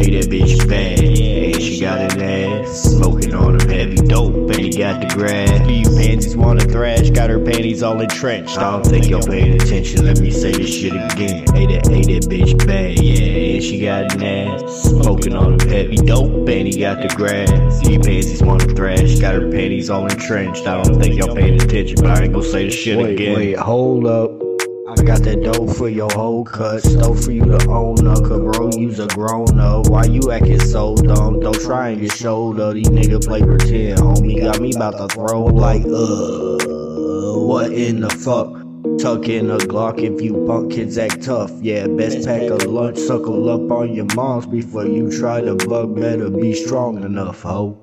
Hey, that bitch bad, yeah, and she got an ass. Smoking on them heavy dope, and he got the grass. Do you pansies wanna thrash? Got her panties all entrenched. I don't think y'all paying attention, let me say this shit again. Hey, that, hey, that bitch bad, yeah, and she got an ass. Smoking on them heavy dope, and he got the grass. Do you pansies wanna thrash? Got her panties all entrenched. I don't think y'all paying attention, but I ain't gonna say this shit Wait, again. wait, hold up. I got that dope for your whole cut. Stole for you to own up. Cause bro, you's a grown up. Why you acting so dumb? Don't try and get showed up. These niggas play pretend. Homie got me about to throw like, uh, what in the fuck? Tuck in a Glock if you punk kids act tough. Yeah, best pack a lunch, suckle up on your moms before you try to bug. Better be strong enough, ho.